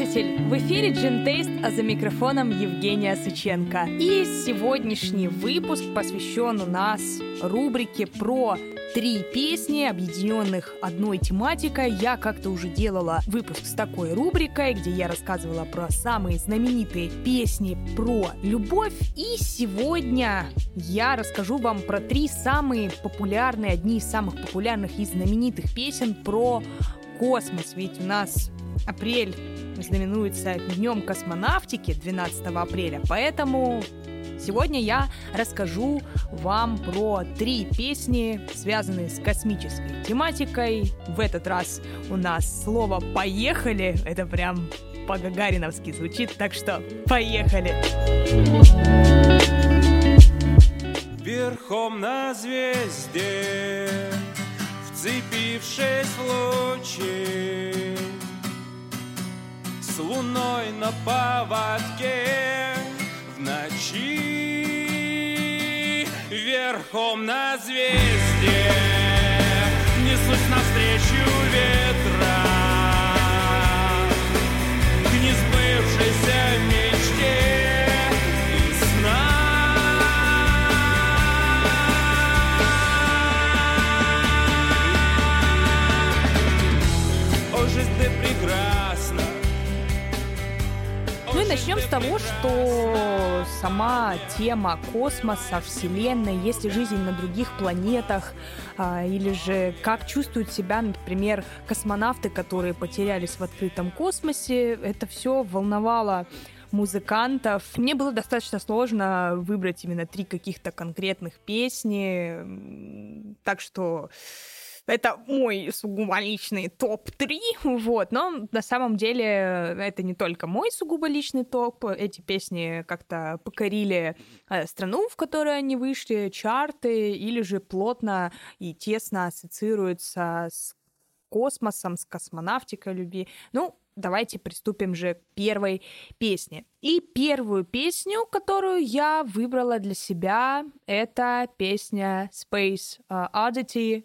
слушатель! В эфире Джин Тейст, а за микрофоном Евгения Сыченко. И сегодняшний выпуск посвящен у нас рубрике про три песни, объединенных одной тематикой. Я как-то уже делала выпуск с такой рубрикой, где я рассказывала про самые знаменитые песни про любовь. И сегодня я расскажу вам про три самые популярные, одни из самых популярных и знаменитых песен про космос. Ведь у нас апрель знаменуется Днем космонавтики 12 апреля, поэтому сегодня я расскажу вам про три песни, связанные с космической тематикой. В этот раз у нас слово «поехали», это прям по-гагариновски звучит, так что поехали! Верхом на звезде, вцепившись в лучи, луной на поводке в ночи верхом на звезде. Несусь навстречу ветра. К несбывшейся того, что сама тема космоса, Вселенной, есть ли жизнь на других планетах, а, или же как чувствуют себя, например, космонавты, которые потерялись в открытом космосе, это все волновало музыкантов. Мне было достаточно сложно выбрать именно три каких-то конкретных песни, так что это мой сугубо личный топ-3, вот, но на самом деле это не только мой сугубо личный топ, эти песни как-то покорили э, страну, в которой они вышли, чарты, или же плотно и тесно ассоциируются с космосом, с космонавтикой любви. Ну, давайте приступим же к первой песне. И первую песню, которую я выбрала для себя, это песня Space Oddity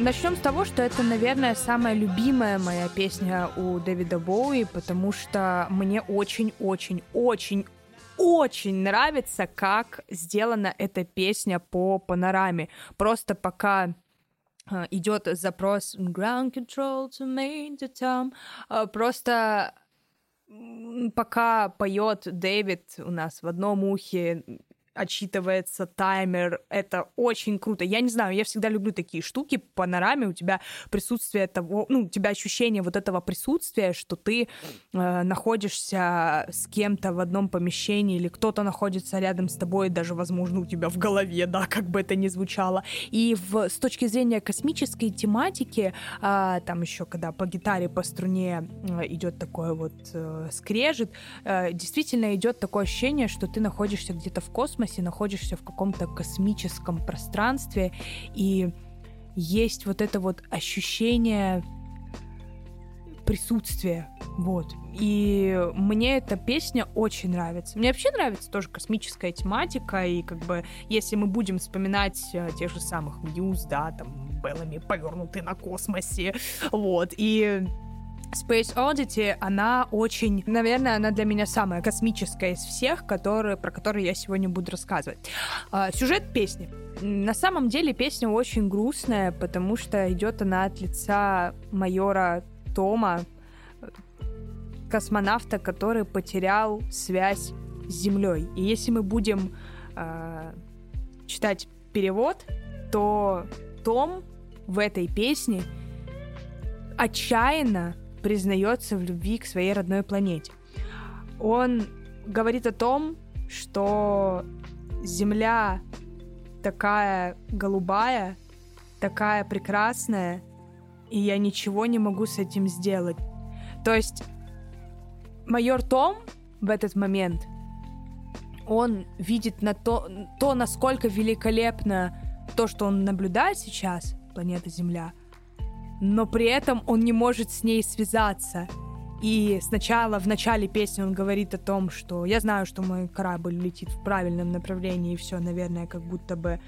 Начнем с того, что это, наверное, самая любимая моя песня у Дэвида Боуи, потому что мне очень-очень-очень очень нравится, как сделана эта песня по панораме. Просто пока э, идет запрос ground control to Major Tom, э, просто пока поет Дэвид у нас в одном ухе, отсчитывается таймер, это очень круто. Я не знаю, я всегда люблю такие штуки, по панораме у тебя присутствие того, ну, у тебя ощущение вот этого присутствия, что ты э, находишься с кем-то в одном помещении, или кто-то находится рядом с тобой, даже, возможно, у тебя в голове, да, как бы это ни звучало. И в, с точки зрения космической тематики, э, там еще, когда по гитаре, по струне э, идет такой вот э, скрежет, э, действительно идет такое ощущение, что ты находишься где-то в космосе, космосе, находишься в каком-то космическом пространстве, и есть вот это вот ощущение присутствия, вот. И мне эта песня очень нравится. Мне вообще нравится тоже космическая тематика, и как бы, если мы будем вспоминать э, тех же самых Мьюз, да, там, Беллами повернуты на космосе, вот, и Space Oddity, она очень, наверное, она для меня самая космическая из всех, которые, про которые я сегодня буду рассказывать. А, сюжет песни. На самом деле песня очень грустная, потому что идет она от лица майора Тома, космонавта, который потерял связь с Землей. И если мы будем э, читать перевод, то Том в этой песне отчаянно признается в любви к своей родной планете. Он говорит о том, что Земля такая голубая, такая прекрасная, и я ничего не могу с этим сделать. То есть майор Том в этот момент, он видит на то, то, насколько великолепно то, что он наблюдает сейчас, планета Земля, но при этом он не может с ней связаться. И сначала в начале песни он говорит о том, что я знаю, что мой корабль летит в правильном направлении, и все, наверное, как будто бы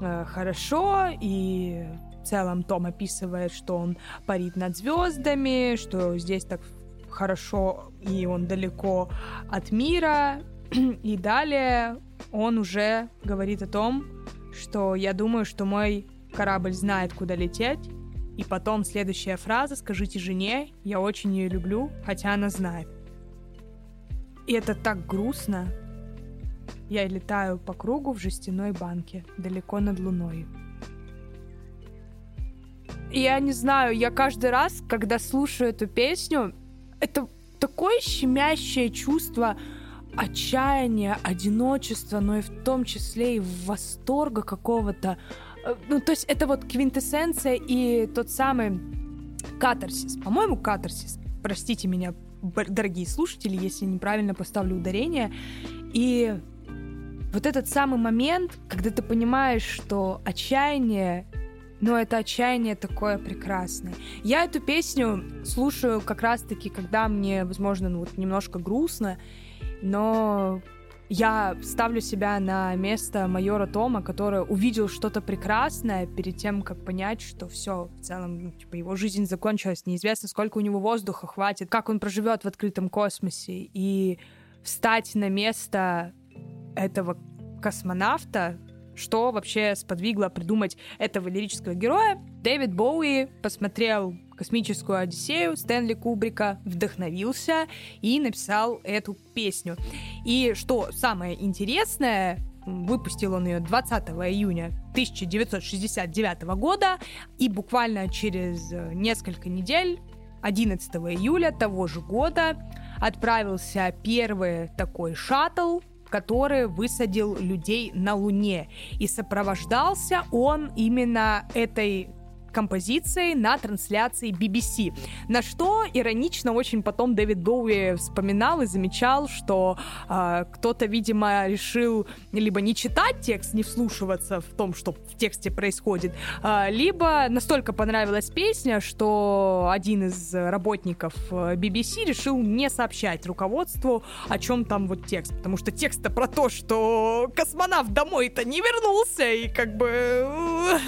э, хорошо. И в целом Том описывает, что он парит над звездами, что здесь так хорошо, и он далеко от мира. И далее он уже говорит о том, что я думаю, что мой корабль знает, куда лететь, и потом следующая фраза «Скажите жене, я очень ее люблю, хотя она знает». И это так грустно. Я летаю по кругу в жестяной банке, далеко над луной. Я не знаю, я каждый раз, когда слушаю эту песню, это такое щемящее чувство отчаяния, одиночества, но и в том числе и восторга какого-то ну, то есть это вот квинтэссенция и тот самый катарсис. По-моему, катарсис. Простите меня, дорогие слушатели, если неправильно поставлю ударение. И вот этот самый момент, когда ты понимаешь, что отчаяние но это отчаяние такое прекрасное. Я эту песню слушаю как раз-таки, когда мне, возможно, ну, вот немножко грустно, но я ставлю себя на место майора Тома, который увидел что-то прекрасное перед тем, как понять, что все, в целом, ну, типа, его жизнь закончилась, неизвестно, сколько у него воздуха хватит, как он проживет в открытом космосе, и встать на место этого космонавта, что вообще сподвигло придумать этого лирического героя. Дэвид Боуи посмотрел космическую Одиссею Стэнли Кубрика, вдохновился и написал эту песню. И что самое интересное, выпустил он ее 20 июня 1969 года, и буквально через несколько недель, 11 июля того же года, отправился первый такой шаттл который высадил людей на Луне. И сопровождался он именно этой композицией на трансляции BBC. На что иронично очень потом Дэвид Боуи вспоминал и замечал, что э, кто-то, видимо, решил либо не читать текст, не вслушиваться в том, что в тексте происходит, э, либо настолько понравилась песня, что один из работников BBC решил не сообщать руководству, о чем там вот текст, потому что текст-то про то, что космонавт домой-то не вернулся, и как бы Э,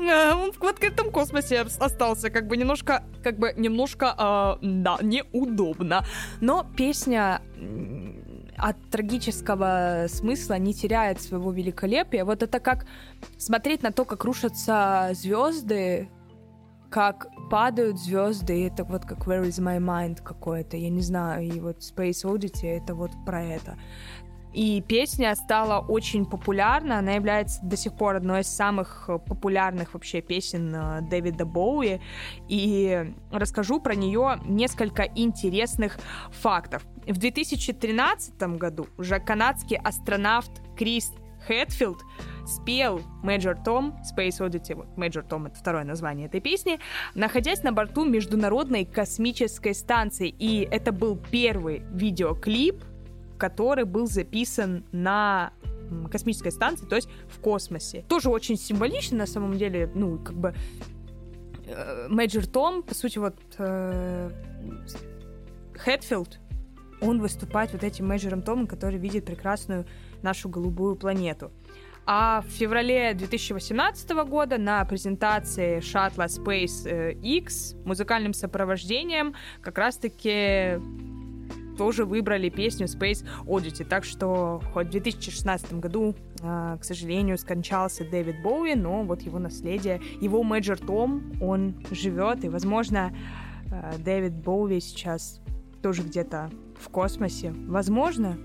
он в открытом космосе остался, как бы немножко, как бы немножко, э, да, неудобно. Но песня от трагического смысла не теряет своего великолепия. Вот это как смотреть на то, как рушатся звезды, как падают звезды, это вот как Where is my mind какое-то, я не знаю, и вот Space Oddity это вот про это. И песня стала очень популярна, она является до сих пор одной из самых популярных вообще песен э, Дэвида Боуи. И расскажу про нее несколько интересных фактов. В 2013 году уже канадский астронавт Крис Хэтфилд спел Major Tom, Space Oddity, вот Major Tom это второе название этой песни, находясь на борту Международной космической станции. И это был первый видеоклип который был записан на космической станции, то есть в космосе. Тоже очень символично, на самом деле, ну, как бы Мэджор Том, по сути, вот э, Хэтфилд, он выступает вот этим Мэджором Томом, который видит прекрасную нашу голубую планету. А в феврале 2018 года на презентации шаттла Space э, X музыкальным сопровождением как раз-таки тоже выбрали песню Space Oddity. Так что хоть в 2016 году, э, к сожалению, скончался Дэвид Боуи, но вот его наследие, его Мэджор Том, он живет, и, возможно, э, Дэвид Боуи сейчас тоже где-то в космосе. Возможно,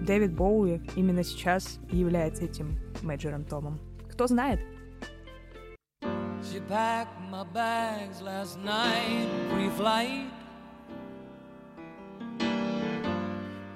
Дэвид Боуи именно сейчас является этим Мэджором Томом. Кто знает? She packed my bags last night, pre-flight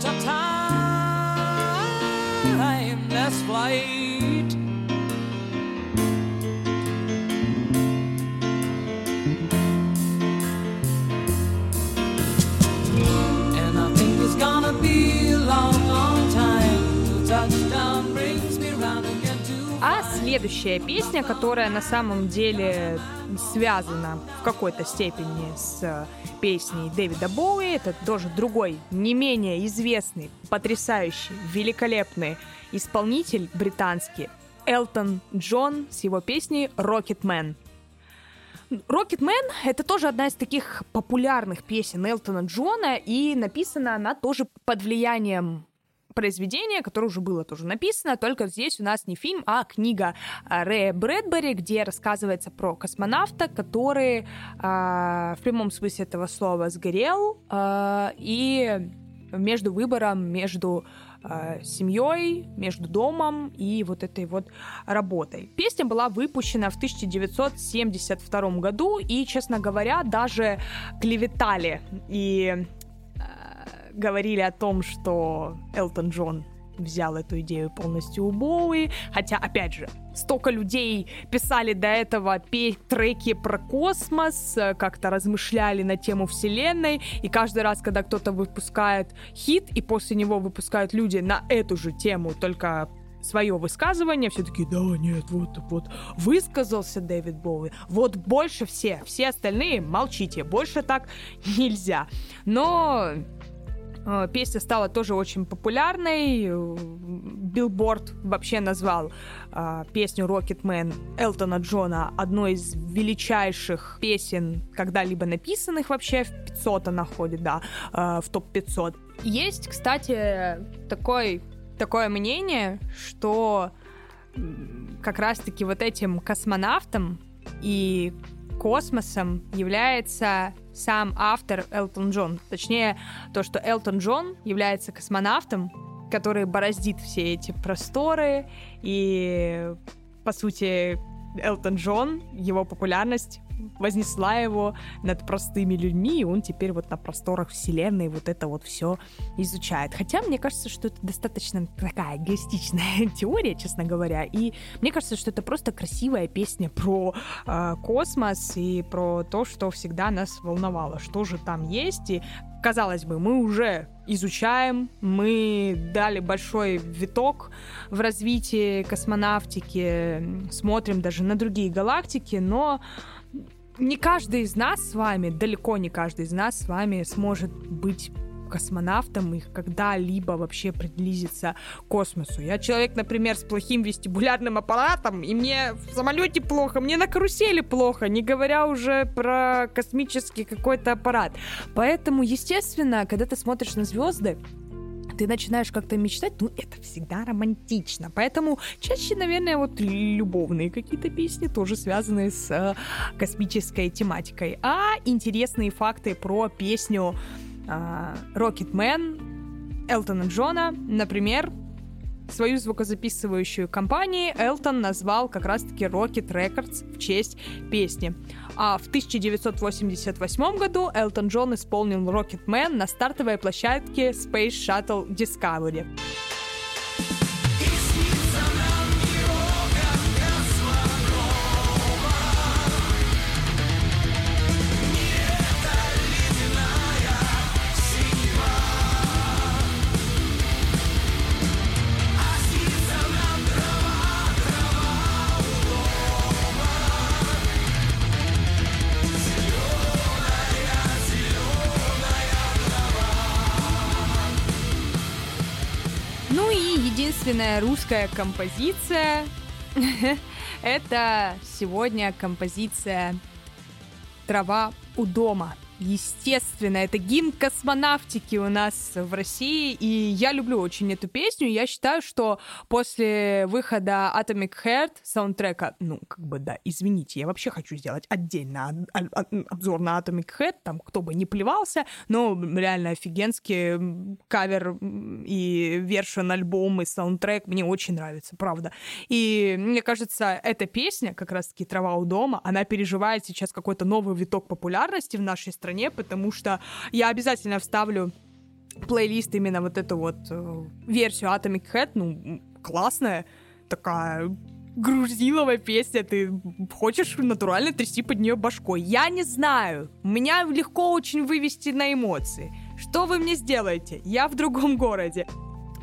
Such a timeless flight. And I think it's gonna be a long, long time till touchdown следующая песня, которая на самом деле связана в какой-то степени с песней Дэвида Боуи, это тоже другой, не менее известный, потрясающий, великолепный исполнитель британский Элтон Джон с его песней «Rocketman». Rocketman — это тоже одна из таких популярных песен Элтона Джона, и написана она тоже под влиянием произведение, которое уже было тоже написано, только здесь у нас не фильм, а книга а, Рэя Брэдбери, где рассказывается про космонавта, который а, в прямом смысле этого слова сгорел, а, и между выбором, между а, семьей, между домом и вот этой вот работой. Песня была выпущена в 1972 году, и, честно говоря, даже клеветали и говорили о том, что Элтон Джон взял эту идею полностью у Боуи, хотя, опять же, столько людей писали до этого треки про космос, э, как-то размышляли на тему вселенной, и каждый раз, когда кто-то выпускает хит, и после него выпускают люди на эту же тему, только свое высказывание, все таки да, нет, вот, вот, высказался Дэвид Боуи, вот больше все, все остальные молчите, больше так нельзя. Но Песня стала тоже очень популярной. Билборд вообще назвал э, песню Rocketman Элтона Джона одной из величайших песен, когда-либо написанных вообще. В 500 она входит, да, э, в топ-500. Есть, кстати, такой, такое мнение, что как раз-таки вот этим космонавтом и космосом является сам автор Элтон Джон. Точнее, то, что Элтон Джон является космонавтом, который бороздит все эти просторы, и, по сути, Элтон Джон, его популярность вознесла его над простыми людьми, и он теперь вот на просторах вселенной вот это вот все изучает. Хотя мне кажется, что это достаточно такая эгоистичная теория, честно говоря, и мне кажется, что это просто красивая песня про э, космос и про то, что всегда нас волновало, что же там есть, и казалось бы, мы уже изучаем, мы дали большой виток в развитии космонавтики, смотрим даже на другие галактики, но не каждый из нас с вами, далеко не каждый из нас с вами сможет быть космонавтом и когда-либо вообще приблизиться к космосу. Я человек, например, с плохим вестибулярным аппаратом, и мне в самолете плохо, мне на карусели плохо, не говоря уже про космический какой-то аппарат. Поэтому, естественно, когда ты смотришь на звезды, ты начинаешь как-то мечтать, ну, это всегда романтично. Поэтому чаще, наверное, вот любовные какие-то песни тоже связаны с э, космической тематикой. А интересные факты про песню Rocketman Элтона Джона, например, свою звукозаписывающую компанию Элтон назвал как раз-таки Rocket Records в честь песни. А в 1988 году Элтон Джон исполнил Rocketman на стартовой площадке Space Shuttle Discovery. Единственная русская композиция это сегодня композиция «Трава у дома». Естественно, это гимн космонавтики у нас в России, и я люблю очень эту песню. Я считаю, что после выхода Atomic Heart саундтрека, ну, как бы, да, извините, я вообще хочу сделать отдельно обзор на Atomic Heart, там, кто бы не плевался, но реально офигенский кавер и вершин альбом и саундтрек мне очень нравится, правда. И мне кажется, эта песня, как раз-таки «Трава у дома», она переживает сейчас какой-то новый виток популярности в нашей стране, стране, потому что я обязательно вставлю плейлист именно вот эту вот э, версию Atomic Head, ну, классная, такая грузиловая песня, ты хочешь натурально трясти под нее башкой. Я не знаю, меня легко очень вывести на эмоции. Что вы мне сделаете? Я в другом городе.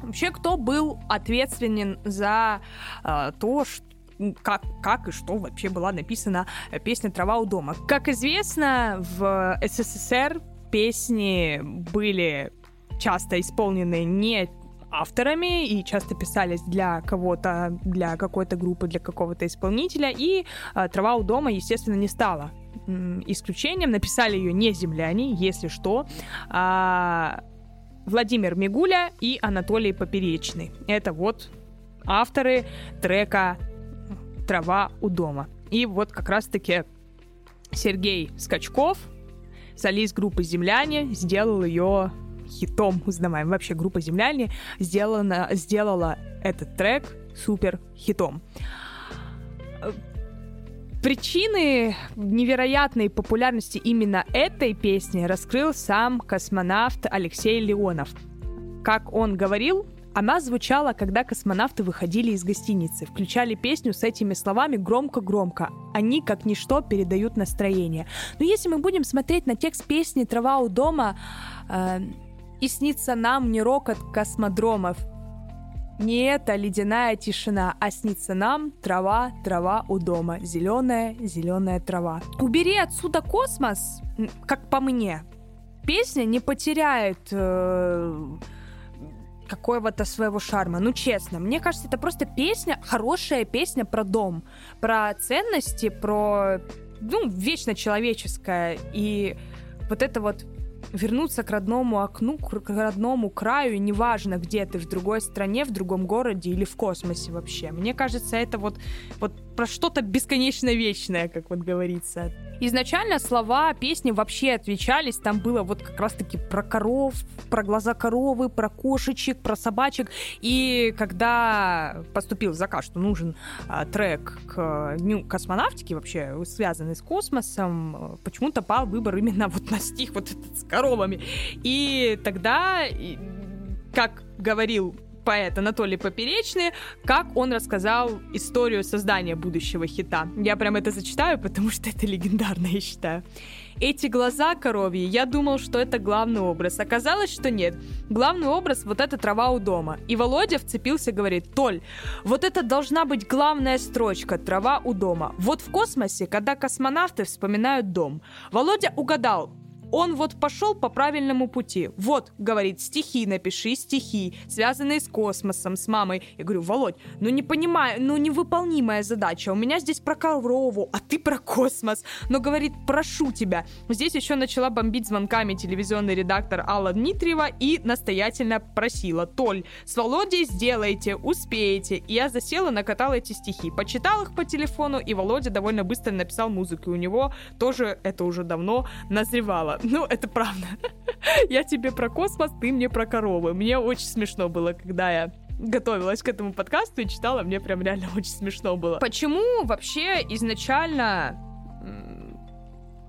Вообще, кто был ответственен за э, то, что как, как и что вообще была написана песня «Трава у дома». Как известно, в СССР песни были часто исполнены не авторами и часто писались для кого-то, для какой-то группы, для какого-то исполнителя. И э, «Трава у дома», естественно, не стала исключением. Написали ее не земляне, если что, а Владимир Мигуля и Анатолий Поперечный. Это вот авторы трека трава у дома. И вот как раз-таки Сергей Скачков, солист группы «Земляне», сделал ее хитом узнаваем. Вообще группа «Земляне» сделана, сделала этот трек супер хитом. Причины невероятной популярности именно этой песни раскрыл сам космонавт Алексей Леонов. Как он говорил, она звучала, когда космонавты выходили из гостиницы, включали песню с этими словами громко-громко. Они, как ничто, передают настроение. Но если мы будем смотреть на текст песни «Трава у дома», э, и снится нам не рокот космодромов, не эта ледяная тишина, а снится нам трава, трава у дома, зеленая, зеленая трава. Убери отсюда космос, как по мне, песня не потеряет э, какого-то своего шарма. Ну, честно, мне кажется, это просто песня, хорошая песня про дом, про ценности, про, ну, вечно человеческое. И вот это вот вернуться к родному окну, к родному краю, неважно, где ты, в другой стране, в другом городе или в космосе вообще. Мне кажется, это вот, вот про что-то бесконечно вечное, как вот говорится. Изначально слова песни вообще отвечались, там было вот как раз-таки про коров, про глаза коровы, про кошечек, про собачек. И когда поступил заказ, что нужен а, трек к дню космонавтики, вообще связанный с космосом, почему-то пал выбор именно вот на стих вот этот с коровами. И тогда, как говорил поэт Анатолий Поперечный, как он рассказал историю создания будущего хита. Я прям это зачитаю, потому что это легендарно, я считаю. Эти глаза коровьи, я думал, что это главный образ. Оказалось, что нет. Главный образ — вот эта трава у дома. И Володя вцепился, говорит, Толь, вот это должна быть главная строчка «Трава у дома». Вот в космосе, когда космонавты вспоминают дом. Володя угадал, он вот пошел по правильному пути. Вот, говорит, стихи напиши, стихи, связанные с космосом, с мамой. Я говорю, Володь, ну не понимаю, ну невыполнимая задача. У меня здесь про корову, а ты про космос. Но, говорит, прошу тебя. Здесь еще начала бомбить звонками телевизионный редактор Алла Дмитриева и настоятельно просила, Толь, с Володей сделайте, успеете. И я засела, накатала эти стихи. Почитал их по телефону, и Володя довольно быстро написал музыку. И у него тоже это уже давно назревало. Ну, это правда. Я тебе про космос, ты мне про коровы. Мне очень смешно было, когда я готовилась к этому подкасту и читала, мне прям реально очень смешно было. Почему вообще изначально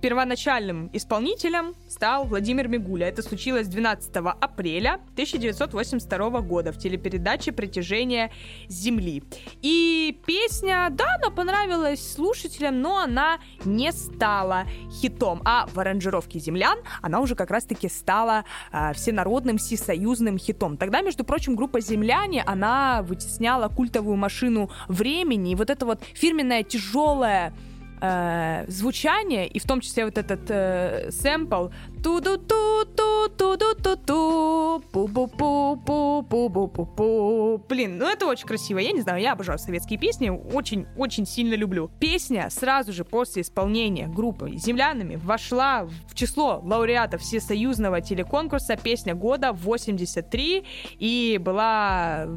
Первоначальным исполнителем стал Владимир Мигуля. Это случилось 12 апреля 1982 года в телепередаче «Притяжение Земли». И песня, да, она понравилась слушателям, но она не стала хитом. А в аранжировке «Землян» она уже как раз-таки стала э, всенародным всесоюзным хитом. Тогда, между прочим, группа «Земляне», она вытесняла культовую машину времени. И вот это вот фирменная тяжелая э, звучание, и в том числе вот этот э, сэмпл Ту-ду-ту-ту-ту-ду-ту-ту. Пу-пу-пу-пу-пу-пу-пу-пу. Блин, ну это очень красиво. Я не знаю, я обожаю советские песни. Очень-очень сильно люблю. Песня сразу же после исполнения группы «Землянами» вошла в число лауреатов всесоюзного телеконкурса «Песня года 83» и была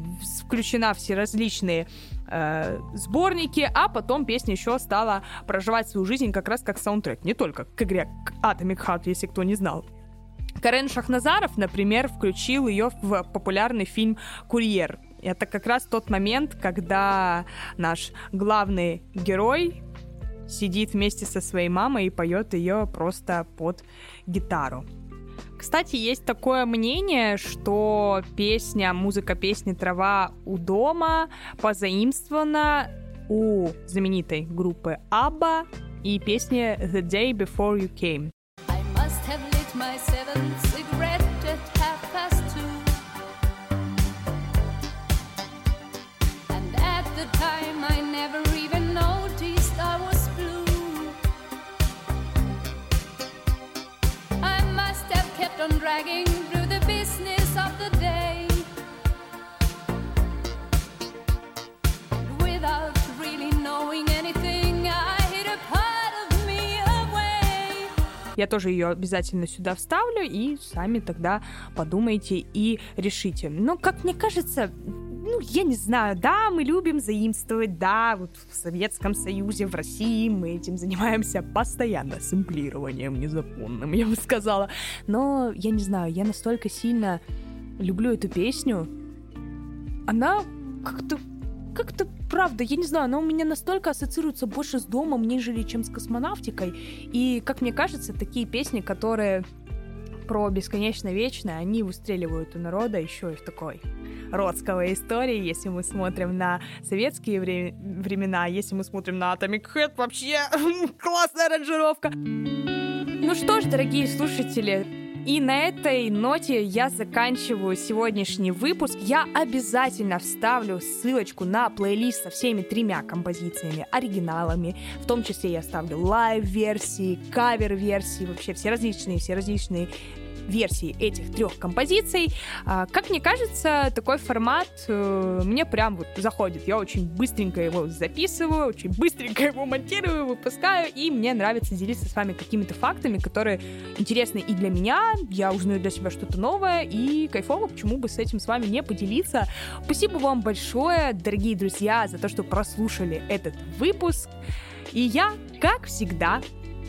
включена все различные э, сборники, а потом песня еще стала проживать свою жизнь как раз как саундтрек, не только к игре Atomic Heart, если кто не знал. Карен Шахназаров, например, включил ее в популярный фильм «Курьер». Это как раз тот момент, когда наш главный герой сидит вместе со своей мамой и поет ее просто под гитару. Кстати, есть такое мнение, что песня, музыка песни «Трава у дома» позаимствована у знаменитой группы ABBA и песни «The Day Before You Came». I must have lit my seventh Я тоже ее обязательно сюда вставлю, и сами тогда подумайте и решите. Но, как мне кажется, ну, я не знаю, да, мы любим заимствовать, да, вот в Советском Союзе, в России мы этим занимаемся постоянно, сэмплированием незаконным, я бы сказала. Но, я не знаю, я настолько сильно люблю эту песню, она как-то как-то, правда, я не знаю, она у меня настолько ассоциируется больше с домом, нежели чем с космонавтикой. И, как мне кажется, такие песни, которые про бесконечно вечное, они выстреливают у народа еще и в такой родсковой истории, если мы смотрим на советские вре- времена, если мы смотрим на Atomic Heart, вообще классная аранжировка. Ну что ж, дорогие слушатели, и на этой ноте я заканчиваю сегодняшний выпуск. Я обязательно вставлю ссылочку на плейлист со всеми тремя композициями, оригиналами. В том числе я ставлю live-версии, кавер-версии, вообще все различные, все различные версии этих трех композиций. А, Как мне кажется, такой формат э, мне прям вот заходит. Я очень быстренько его записываю, очень быстренько его монтирую, выпускаю, и мне нравится делиться с вами какими-то фактами, которые интересны и для меня. Я узнаю для себя что-то новое, и кайфово, почему бы с этим с вами не поделиться. Спасибо вам большое, дорогие друзья, за то, что прослушали этот выпуск. И я, как всегда,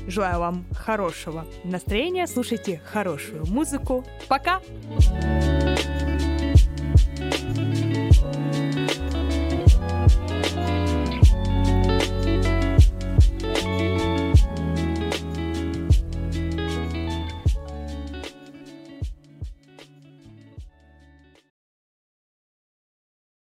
Желаю вам хорошего настроения, слушайте хорошую музыку. Пока! Thank